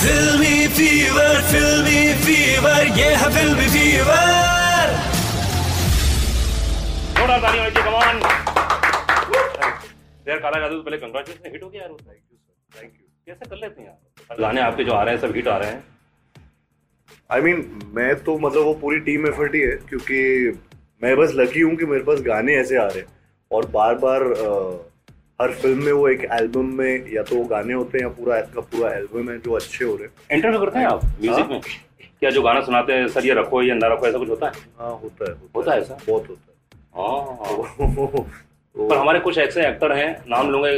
Filmy fever, filmy fever, ये है filmy fever. थोड़ा तालियाँ बजाइए कमान यार काला जादू तो पहले कंग्रेचुलेशन हिट हो गया यार thank you sir thank you कैसे कर लेते हैं यार गाने आपके जो आ रहे हैं सब हिट आ रहे हैं। आई I मीन mean, मैं तो मतलब वो पूरी टीम एफर्ट ही है क्योंकि मैं बस लकी हूँ कि मेरे पास गाने ऐसे आ रहे हैं। और बार बार हर फ़िल्म में वो एक एल्बम में या तो वो गाने होते हैं या पूरा का पूरा एल्बम है जो अच्छे हो रहे हैं। इंटरव्यू करते हैं आप म्यूज़िक में। क्या जो गाना सुनाते हैं सर ये रखो ये ना रखो ऐसा कुछ होता है? हाँ होता है होता है ऐसा? बहुत होता हाँ। है। तो पर हमारे कुछ ऐसे एक्टर हैं नाम लूँगा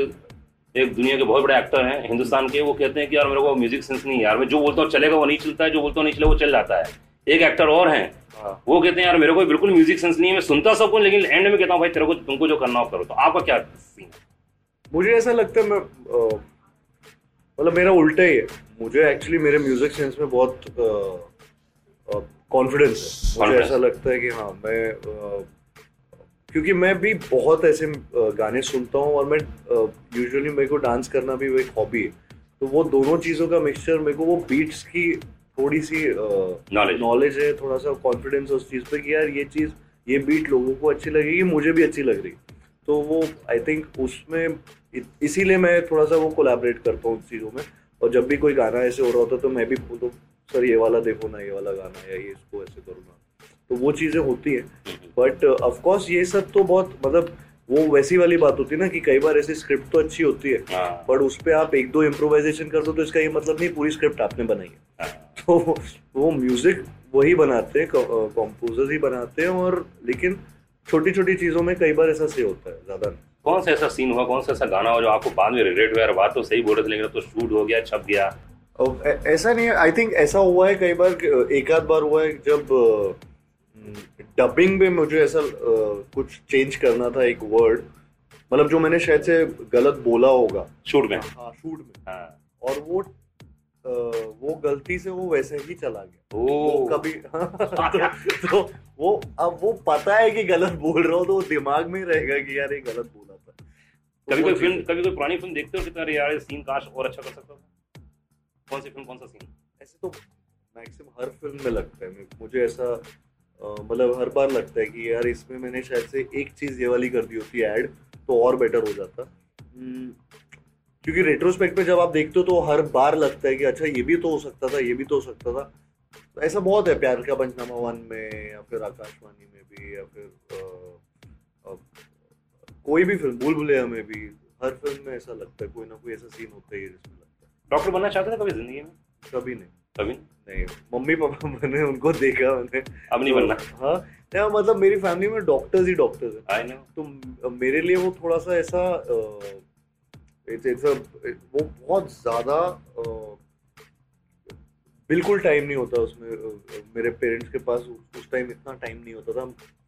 एक दुनिया के बहुत बड़े एक्टर हैं हिंदुस्तान के वो कहते हैं कि यार मेरे को म्यूज़िक सेंस नहीं है यार मैं जो बोलता हूँ चलेगा वो नहीं चलता है जो बोलता हूँ नहीं चलेगा वो चल जाता है। एक एक्टर और हैं हाँ। वो कहते हैं यार मेरे को बिल्कुल म्यूज़िक सेंस नहीं है मैं सुनता सब कुछ लेकिन एंड में कहता हूँ भाई तेरे को तुमको जो करना हो करो। तो आपका क्या है मुझे ऐसा लगता है मैं मतलब मेरा उल्टा ही है। मुझे एक्चुअली मेरे म्यूज़िक सेंस में बहुत कॉन्फिडेंस है। मुझे ऐसा लगता है कि हाँ मैं अ, क्योंकि मैं भी बहुत ऐसे गाने सुनता हूँ और मैं यूजुअली मेरे को डांस करना भी एक हॉबी है। तो वो दोनों चीज़ों का मिक्सचर मेरे को वो बीट्स की थोड़ी सी नॉलेज है थोड़ा सा कॉन्फिडेंस उस चीज़ पे कि यार ये चीज़ ये बीट लोगों को अच्छी लगेगी मुझे भी अच्छी लग रही तो वो आई थिंक उसमें इसीलिए मैं थोड़ा सा वो कोलैबोरेट करता हूँ उन चीज़ों में। और जब भी कोई गाना ऐसे हो रहा होता है तो मैं भी बोलता हूँ सर ये वाला देखो ना ये वाला गाना या ये इसको ऐसे करो ना तो वो चीज़ें होती हैं। बट ऑफकोर्स ये सब तो बहुत मतलब वो वैसी वाली बात होती है ना कि कई बार ऐसी स्क्रिप्ट तो अच्छी होती है। हाँ, बट उस पर आप एक दो इम्प्रोवाइजेशन कर दो तो इसका ये मतलब नहीं पूरी स्क्रिप्ट आपने बनाई है। हाँ। तो वो म्यूज़िक वही बनाते हैं कॉम्पोजर्स ही बनाते हैं और लेकिन छोटी छोटी चीज़ों में कई बार ऐसा से होता है ज़्यादा नहीं। कौन सा ऐसा सीन हुआ कौन सा ऐसा गाना हुआ जो आपको बाद में रिग्रेट हुआ यार बात तो सही बोल रहे थे लेकिन तो शूट हो गया छप गया। ऐसा नहीं है आई थिंक ऐसा हुआ है कई बार एक आध बार हुआ है जब डबिंग में मुझे ऐसा कुछ चेंज करना था एक वर्ड मतलब जो मैंने शायद से गलत बोला होगा। शूट में। हाँ शूट में। हाँ। और वो वो गलती से वो वैसे ही चला गया। वो कभी तो, तो वो अब वो पता है कि गलत बोल रहा हो तो वो दिमाग में रहेगा कि यार ये गलत बोला था। तो कभी कोई फ़िल्म कभी कोई पुरानी फ़िल्म देखते हो कितना अरे यार सीन काश और अच्छा कर सकता था? कौन सी फ़िल्म कौन सा सीन ऐसे तो मैक्सिमम हर फ़िल्म में लगता है। मुझे ऐसा मतलब हर बार लगता है कि यार इसमें मैंने शायद से एक चीज़ ये वाली कर दी होती ऐड तो और बेटर हो जाता। हम्म, क्योंकि रेट्रोस्पेक्ट में जब आप देखते हो तो हर बार लगता है कि अच्छा ये भी तो हो सकता था ये भी तो हो सकता था। तो ऐसा बहुत है प्यार का पंचनामा वन में या फिर आकाशवाणी में भी या फिर अ, अ, कोई भी फ़िल्म भूल भुलैया में भी हर फ़िल्म में ऐसा लगता है कोई ना कोई ऐसा सीन होता ही है जिसमें लगता है। डॉक्टर बनना चाहते थे कभी ज़िंदगी में? कभी नहीं। कभी? नहीं मम्मी पापा मैंने उनको देखा मैंने। अब नहीं बनना। हाँ नहीं मतलब मेरी फैमिली में डॉक्टर्स ही डॉक्टर्स हैं। तो मेरे लिए वो थोड़ा सा ऐसा अ, it's- it's a- वो बहुत ज़्यादा बिल्कुल टाइम नहीं होता उसमें मेरे पेरेंट्स के पास उस- टाइम इतना टाइम नहीं होता था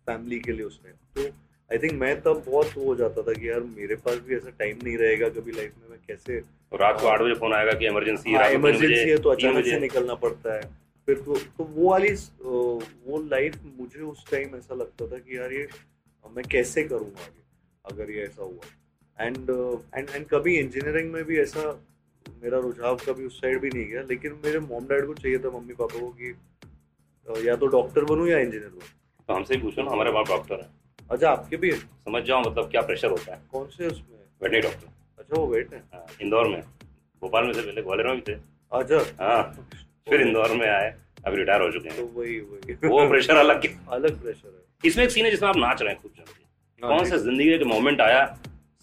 फैमिली के लिए उसमें। तो आई थिंक मैं तब बहुत वो हो जाता था कि यार मेरे पास भी ऐसा टाइम नहीं रहेगा कभी लाइफ में मैं कैसे तो रात को आठ बजे फ़ोन आएगा कि इमरजेंसी हाँ, इमरजेंसी है तो अचानक से निकलना पड़ता है। फिर तो तो वो वाली वो लाइफ मुझे उस टाइम ऐसा लगता था कि यार ये मैं कैसे करूँगा आगे? अगर ये ऐसा हुआ। एंड एंड एंड कभी इंजीनियरिंग में भी ऐसा मेरा रुझाव कभी उस साइड भी नहीं गया लेकिन मेरे मॉम डैड को चाहिए था मम्मी पापा को कि या तो डॉक्टर बनूं या इंजीनियर बनूं। तो हमसे ही पूछो ना हमारे बाप डॉक्टर है। अच्छा आपके भी है? समझ जाओ मतलब क्या प्रेशर होता है। कौन से उसमें? वेटनरी डॉक्टर अच्छा वो वेट है? हाँ, इंदौर में। भोपाल में से पहले ग्वालियर में भी थे। अच्छा। हाँ फिर इंदौर में आए अभी रिटायर हो चुके हैं। तो वही वही। वो प्रेशर अलग अलग प्रेशर है। इसमें एक सीन है जिसमें आप नाच रहे हैं खुद जम हाँ, कौन सा ज़िंदगी का मोमेंट आया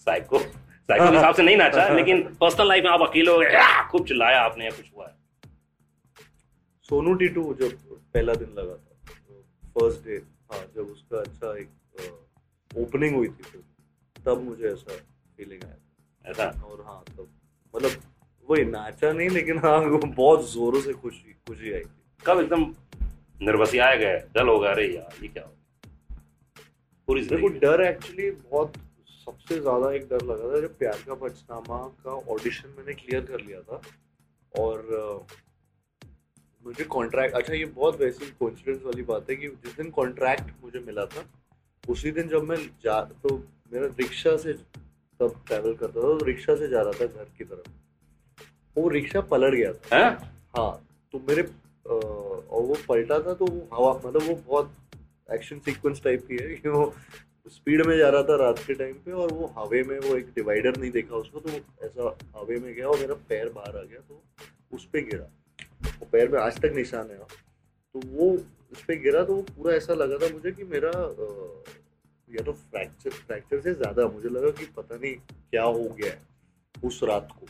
साइको साइको के हिसाब से नहीं नाचा लेकिन पर्सनल लाइफ में आप अकेले हो खूब चिल्लाया आपने या कुछ हुआ है? सोनू टीटू जब पहला दिन लगा था फ़र्स्ट डे हाँ जब उसका अच्छा एक ओपनिंग हुई थी फिर तब मुझे ऐसा फीलिंग आया ऐसा? और हाँ तब मतलब वही नाचा नहीं लेकिन हाँ बहुत जोरों से खुशी खुशी आई थी। कब एकदम निर्वसियाए गए डल हो गया अरे यार ये क्या हो पूरी डर एक्चुअली बहुत सबसे ज़्यादा एक डर लगा था जब प्यार का पंचनामा का ऑडिशन मैंने क्लियर कर लिया था। और मुझे कॉन्ट्रैक्ट अच्छा ये बहुत वैसी कॉन्फिडेंस वाली बात है कि जिस दिन कॉन्ट्रैक्ट मुझे मिला था उसी दिन जब मैं जा तो मेरा रिक्शा से तब ट्रैवल करता था तो रिक्शा से जा रहा था घर की तरफ़। वो रिक्शा पलट गया था। हैं? हाँ तो मेरे अ, और वो पलटा था तो वो हवा मतलब वो बहुत एक्शन सीक्वेंस टाइप की है कि वो स्पीड में जा रहा था रात के टाइम पे और वो हवे में वो एक डिवाइडर नहीं देखा उसको तो ऐसा हवे में गया और मेरा पैर बाहर आ गया तो उस पर गिरा। वो पैर में आज तक निशान है। तो वो उस पर गिरा तो वो पूरा ऐसा लगा था मुझे कि मेरा या तो फ्रैक्चर फ्रैक्चर से ज़्यादा मुझे लगा कि पता नहीं क्या हो गया है उस रात को।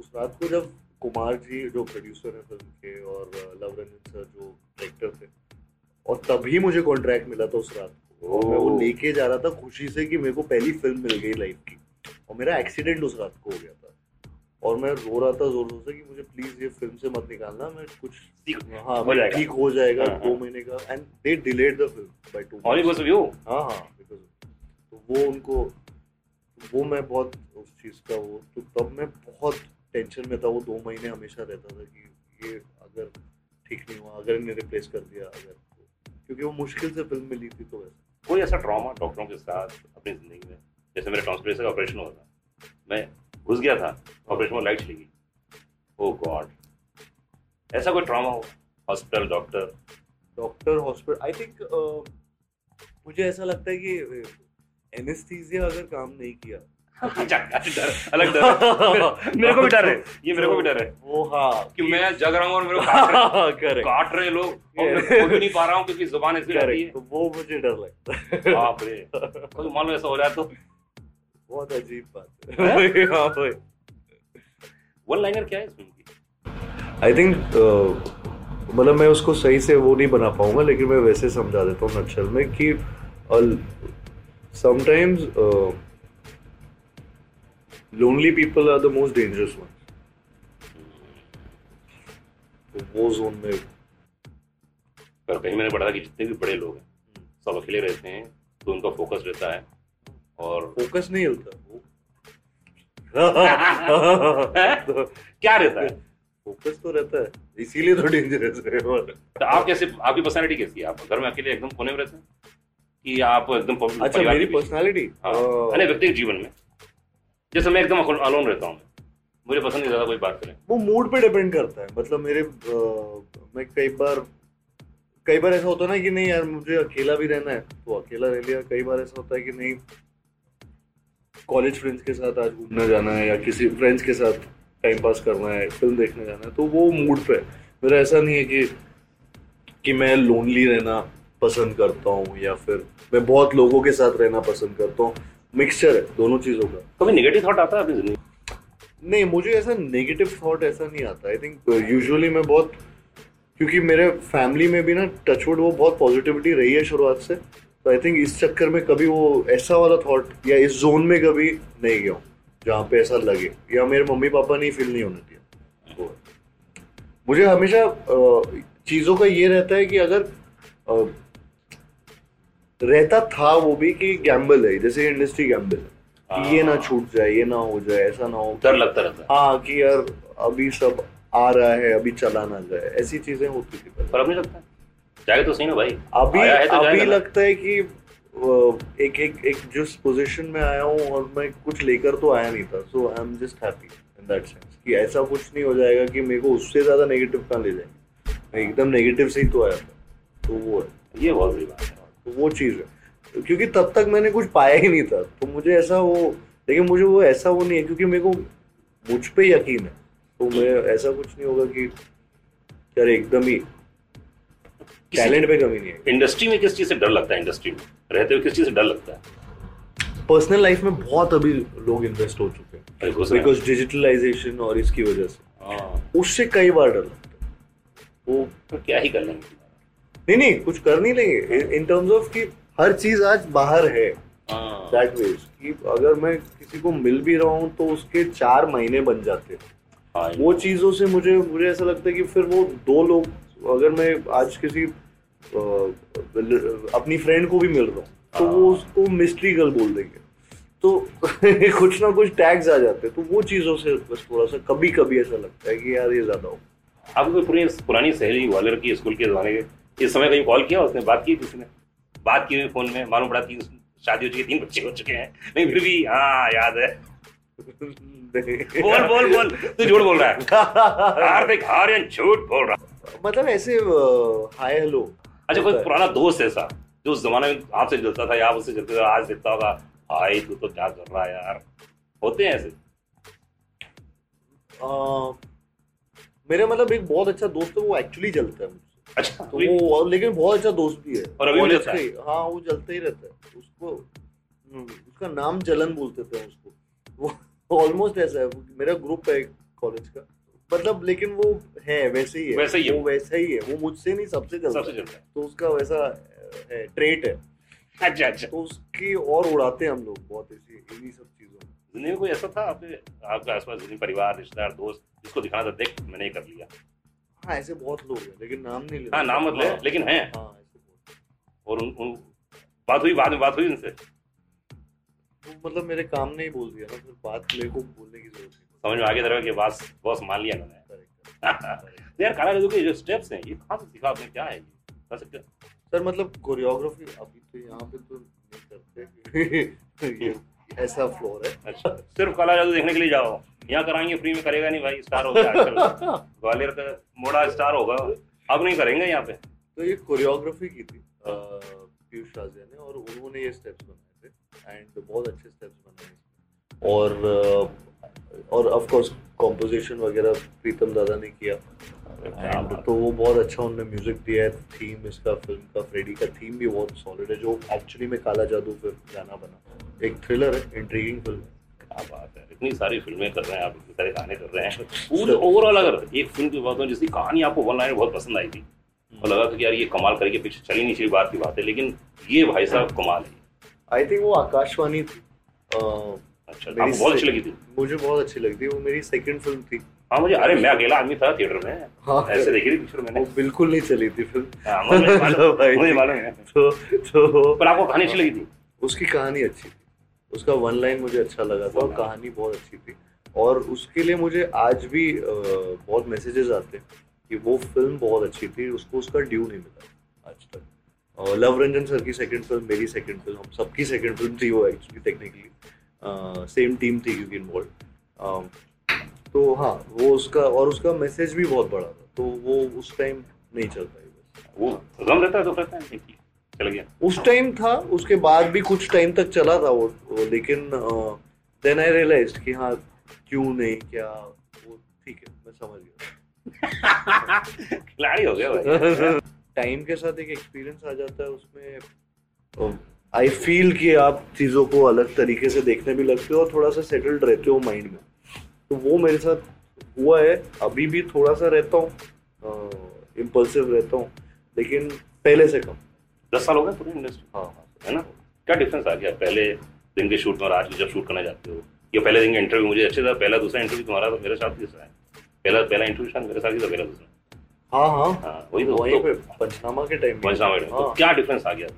उस रात को जब कुमार जी, जो प्रोड्यूसर हैं फ़िल्म के, और लव रंजन सर जो डायरेक्टर थे, और तभी मुझे कॉन्ट्रैक्ट मिला था उस रात को। और मैं वो लेके जा रहा था खुशी से कि मेरे को पहली फ़िल्म मिल गई लाइफ की। और मेरा एक्सीडेंट उस रात को हो गया था। और मैं रो रहा था ज़ोर ज़ोर से कि मुझे प्लीज़ ये फ़िल्म से मत निकालना मैं कुछ ठीक- हाँ जाएगा। ठीक हो जाएगा हाँ, दो हाँ। महीने का। And they delayed the film by two? हाँ? हाँ because तो वो उनको वो मैं बहुत उस चीज़ का वो तो तब मैं बहुत टेंशन में था। वो दो महीने हमेशा रहता था कि ये अगर ठीक नहीं हुआ अगर इन्हें रिप्लेस कर दिया अगर क्योंकि वो मुश्किल से फ़िल्म मिली थी तो वैसे। कोई ऐसा ट्रॉमा डॉक्टरों के साथ अपनी ज़िंदगी में? जैसे मेरे ट्रांसप्रेशन का ऑपरेशन हुआ था। मैं घुस गया था ऑपरेशन में लाइट चली गई ओ गॉड ऐसा कोई ट्रॉमा हो? Hospital doctor doctor hospital I think मुझे ऐसा लगता है कि एनेस्थीजिया अगर काम नहीं किया अलग डर है। मेरे को भी डर है। ये मेरे को भी डर है। वो हाँ कि मैं जग रहा हूँ और मेरे को काट रहे काट रहे लोग। और मैं नहीं पा रहा हूँ क्योंकि ज़ुबान ऐसी है। तो वो मुझे डर लगता है। बाप रे। कोई मान लो ऐसा हो जाए तो। बहुत अजीब बात है। हाँ? वन लाइनर क्या है इस फ़िल्म की आई थिंक मतलब मैं उसको सही से वो नहीं बना पाऊँगा लेकिन मैं वैसे समझा देता हूँ नक्शल में कि sometimes lonely people are the most dangerous one तो वो जोन में पर कहीं मैंने पढ़ा था कि जितने भी बड़े लोग हैं सब अकेले रहते हैं तो उनका फोकस रहता है और फोकस नहीं हिलता वो क्या रहता है? फोकस तो रहता है इसीलिए तो डेंजरस है तो आप कैसे आपकी पर्सनैलिटी कैसी है? आप घर में अकेले एकदम कोने में रहते हैं कि आप एकदम अच्छा मेरी पर्सनालिटी हाँ। अरे व्यक्तिगत जीवन में। जैसे मैं एकदम अलोन रहता हूँ मुझे पसंद नहीं ज़्यादा कोई बात करें वो मूड पे डिपेंड करता है। मतलब मेरे मैं कई बार कई बार ऐसा होता है ना कि नहीं यार, मुझे अकेला भी रहना है तो अकेला रह लिया। कई बार ऐसा होता है कि नहीं कॉलेज फ्रेंड्स के साथ आज घूमने जाना है या किसी फ्रेंड्स के साथ टाइम पास करना है फ़िल्म देखने जाना है तो वो मूड पे। मेरा ऐसा नहीं है कि कि मैं लोनली रहना पसंद करता हूँ या फिर मैं बहुत लोगों के साथ रहना पसंद करता हूँ। मिक्सचर है दोनों चीज़ों का। कभी नेगेटिव थॉट आता है अपनी ज़िंदगी नहीं मुझे ऐसा नेगेटिव थॉट ऐसा नहीं आता। आई थिंक यूजुअली मैं बहुत क्योंकि मेरे फैमिली में भी ना टचवुड वो बहुत पॉजिटिविटी रही है शुरुआत से। तो आई थिंक इस चक्कर में कभी वो ऐसा वाला थॉट या इस जोन में कभी नहीं गया हूँ जहाँ पे ऐसा लगे। या मेरे मम्मी पापा ने फील नहीं होने दिया। है। मुझे हमेशा चीज़ों का ये रहता है कि अगर अ, रहता था वो भी कि गैम्बल है जैसे इंडस्ट्री गैम्बल है कि ये ना छूट जाए ये ना हो जाए ऐसा ना हो डर लगता रहता है। हाँ कि यार अभी सब आ रहा है अभी चला ना जाए ऐसी चीज़ें होती थी। पर अब नहीं लगता। है तो सही ना भाई। अभी तो अभी लगता है कि एक एक एक जिस पोजीशन में आया हूँ और मैं कुछ लेकर तो आया नहीं था so I am just happy in that sense कि ऐसा कुछ नहीं हो जाएगा कि मेरे को उससे ज़्यादा नेगेटिव कहाँ ले जाएँगे। मैं एकदम नेगेटिव से ही तो आया था तो वो है। ये बहुत बड़ी बात है। तो वो चीज़ है। क्योंकि तब तक मैंने कुछ पाया ही नहीं था। तो मुझे ऐसा वो लेकिन मुझे वो ऐसा वो नहीं है क्योंकि मेरे को मुझ पर यकीन है। तो मैं ऐसा कुछ नहीं होगा कि यार एकदम ही टैलेंट पे कमी नहीं है। इंडस्ट्री में किस चीज़ से डर लगता है इंडस्ट्री में? रहते हुए किस चीज़ से डर लगता है? पर्सनल लाइफ में बहुत अभी लोग इन्वेस्ट हो चुके हैं। बिकॉज़ डिजिटलाइजेशन और इसकी वजह से। हाँ, उससे कई बार डर लगता है। वो तो क्या ही कर लेंगे? नहीं नहीं कुछ कर नहीं लेंगे। इन टर्म्स ऑफ़ कि हर चीज़ आज बाहर है। हाँ, दैट वेज कि अगर मैं किसी को मिल भी रहा हूँ तो उसके चार महीने बन जाते हैं। हाँ, वो चीज़ों से मुझे मुझे ऐसा लगता है कि फिर वो दो लोग अगर मैं आज किसी अ, अपनी फ्रेंड को भी मिल रहा हूँ तो वो हाँ। उसको मिस्ट्री गर्ल बोल देंगे। तो कुछ ना कुछ टैग्स आ जाते हैं। तो वो चीज़ों से बस थोड़ा सा कभी कभी ऐसा लगता है कि यार ये ज़्यादा हो आपको पुरानी पुरानी सहेली ग्वालियर की स्कूल के जमाने के इस समय कहीं कॉल किया उसने बात की किसी ने बात की हुई फ़ोन में मालूम पड़ा तीन शादी हो चुकी तीन बच्चे हो चुके हैं। नहीं फिर भी हाँ याद है। बोल बोल बोल तू झूठ बोल रहा है। हार्दिक आर्यन झूठ बोल रहा मतलब ऐसे हाय हेलो अच्छा कोई पुराना दोस्त ऐसा जो उस जमाने में आपसे जलता था या आप उससे जलते थे आज देखता होगा भाई तू तो क्या कर रहा है यार? होते हैं ऐसे। मेरा मतलब एक बहुत अच्छा दोस्त है वो एक्चुअली जलता है अच्छा तो वो और लेकिन बहुत अच्छा दोस्त भी है। और अभी भी है? हाँ वो जलता ही रहता है। उसको हम्म, उसका नाम जलन बोलते थे उसको। वो ऑलमोस्ट ऐसा है मेरा ग्रुप है कॉलेज का। मतलब लेकिन वो है वैसे ही है। वैसे ही है। वो वैसा ही है। वो मुझसे नहीं सबसे जलता सबसे जलता है। तो उसका वैसा है ट्रेट है। अच्छा अच्छा। तो उसकी और उड़ाते हैं हम लोग बहुत ऐसी इन्हीं सब चीज़ों में। ज़िंदगी में कोई ऐसा था आपके आपके आसपास परिवार रिश्तेदार दोस्त जिसको दिखाना था देख मैंने कर लिया। हाँ ऐसे बहुत लोग हैं लेकिन नाम नहीं लेते। हाँ नाम मत ले हाँ, लेकिन हैं। हाँ ऐसे और उन, उन बात हुई बाद में बात हुई उनसे? वो मतलब मेरे काम ने ही बोल दिया ना फिर बात मेरे को बोलने की ज़रूरत नहीं समझ में आगे तरह के बॉस बॉस मान लिया मैंने। तो यार काला जादू के जो स्टेप्स हैं ये कहाँ से सीखा आपने? क्या है ये? बता सकते हो? सर मतलब कोरियोग्राफी अभी तो यहाँ पे तो नहीं करते। ये ऐसा फ्लोर है। अच्छा सिर्फ़ काला जादू देखने के लिए जाओ। यहाँ कराएँगे फ्री में करेगा नहीं भाई स्टार हो गया आजकल। ग्वालियर का मोड़ा स्टार होगा। अब नहीं करेंगे यहाँ पे। तो ये कोरियोग्राफी की थी पीयूष राजिया ने और उन्होंने ये स्टेप्स बनाए थे एंड बहुत अच्छे स्टेप्स बनाए इसमें। और और ऑफ़ कोर्स कॉम्पोजिशन वगैरह प्रीतम दादा ने किया। एंड तो वो बहुत अच्छा उन्होंने म्यूज़िक दिया है थीम इसका फ़िल्म का फ्रेडी का थीम भी बहुत सॉलिड है जो एक्चुअली में काला जादू फिर गाना बना। एक थ्रिलर है इंट्रीगिंग फ़िल्म क्या बात है? इतनी सारी फ़िल्में कर रहे हैं आप इतने सारे गाने कर रहे हैं। पूरे ओवरऑल अगर एक फ़िल्म की बात हो जिसकी कहानी आपको वन लाइन बहुत पसंद आई थी और लगा था कि यार ये कमाल करके पीछे चली नहीं चाहिए बात की बात है लेकिन ये भाई साहब कमाल है। आई थिंक वो आकाशवाणी थी अच्छा मेरी बहुत अच्छी लगी थी? मुझे बहुत अच्छी लगती है वो मेरी सेकंड फ़िल्म थी। हाँ मुझे अरे मैं अकेला आदमी था थिएटर में। हाँ। ऐसे देखी थी पिक्चर मैंने। बिल्कुल नहीं चली थी फ़िल्म हाँ, मुझे मालूम भाई। मुझे मालूम है। तो तो पर आपको कहानी अच्छी लगी थी? उसकी कहानी अच्छी थी। उसका वन लाइन मुझे अच्छा लगा था और कहानी बहुत अच्छी थी। और उसके लिए मुझे आज भी बहुत मैसेजेस आते हैं कि वो फ़िल्म बहुत अच्छी थी, उसको उसका ड्यू नहीं मिला आज तक। लव रंजन सर की सेकंड फ़िल्म मेरी सेकंड फ़िल्म हम सबकी सेकंड फ़िल्म थी वो एक्चुअली टेक्निकली सेम टीम थी क्योंकि इन्वॉल्व तो हाँ वो उसका, और उसका मैसेज भी बहुत बड़ा था तो वो उस टाइम नहीं चल पाई बस। वो रहता है तो रहता है। चल गया। उस टाइम था उसके बाद भी कुछ टाइम तक चला था वो, वो लेकिन देन आई रियलाइज़ कि हाँ क्यों नहीं क्या वो ठीक है मैं समझ गया। खिलाड़ी हो गया भाई। टाइम के साथ एक एक्सपीरियंस आ जाता है उसमें आई फील कि आप चीज़ों को अलग तरीके से देखने भी लगते हो और थोड़ा सा सेटल्ड रहते हो माइंड में। तो वो मेरे साथ हुआ है अभी भी थोड़ा सा रहता हूँ इम्पल्सिव रहता हूँ लेकिन पहले से कम। दस साल हो गए पूरी इंडस्ट्री हाँ हाँ है ना? क्या डिफरेंस आ गया? पहले दिन के शूट में और आज जब शूट करने जाते हो ये पहले दिन का इंटरव्यू मुझे अच्छे था पहला दूसरा इंटरव्यू तुम्हारा तो मेरे साथ ही है पहला पहला इंटरव्यू शायद मेरे साथ ही था पहला दूसरा। हाँ हाँ। हाँ वही तो वहीं तो- पंचनामा के टाइम पंचनामा में तो हाँ। क्या डिफरेंस आ गया?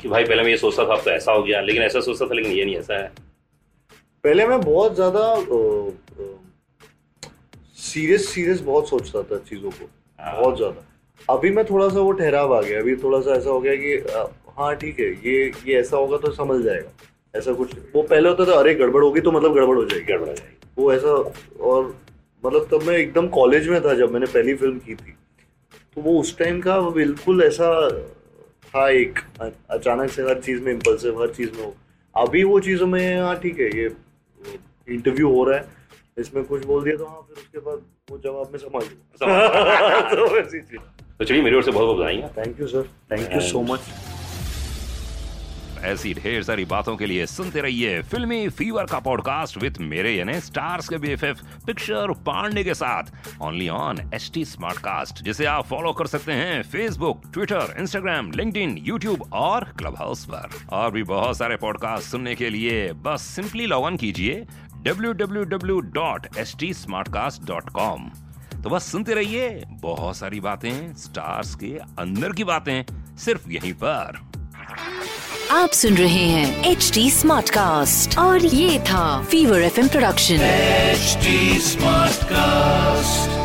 कि भाई पहले मैं ये सोचता था अब तो ऐसा हो गया लेकिन ऐसा सोचता था लेकिन ये नहीं ऐसा है। पहले मैं बहुत ज़्यादा सीरियस सीरियस बहुत सोचता था चीज़ों को। हाँ। बहुत ज़्यादा। अभी मैं थोड़ा सा वो ठहराव आ गया अभी थोड़ा सा ऐसा हो गया कि हाँ ठीक है ये ये ऐसा होगा तो समझ जाएगा ऐसा कुछ वो पहले होता था अरे गड़बड़ होगी तो मतलब गड़बड़ हो जाएगी। गड़बड़ हो जाएगी। वो ऐसा और मतलब तब मैं एकदम कॉलेज में था जब मैंने पहली फ़िल्म की थी तो वो उस टाइम का बिल्कुल ऐसा था एक अचानक से हर चीज़ में इम्पल्सिव हर चीज़ में हो अभी वो चीज़ों में हाँ ठीक है ये इंटरव्यू हो रहा है इसमें कुछ बोल दिया तो हाँ फिर उसके बाद वो जवाब में समझ समझ- तो वैसी चीज़। तो चलिए मेरी ओर से बहुत बहुत बधाई thank you sir thank you so much ऐसी ढेर सारी बातों के लिए सुनते रहिए फिल्मी फीवर का पॉडकास्ट विद मेरे यानी स्टार्स के बीएफएफ पिक्चर पांडे के साथ। Only on H T Smartcast जिसे आप फॉलो कर सकते हैं Facebook Twitter Instagram LinkedIn YouTube और क्लब हाउस पर। और भी बहुत सारे पॉडकास्ट सुनने के लिए बस सिंपली लॉग इन कीजिए www.stsmartcast.com तो बस सुनते रहिए बहुत सारी बातें स्टार्स के अंदर की बातें सिर्फ़ यहीं पर आप सुन रहे हैं एच डी स्मार्ट कास्ट और ये था Fever F production H smart Smartcast.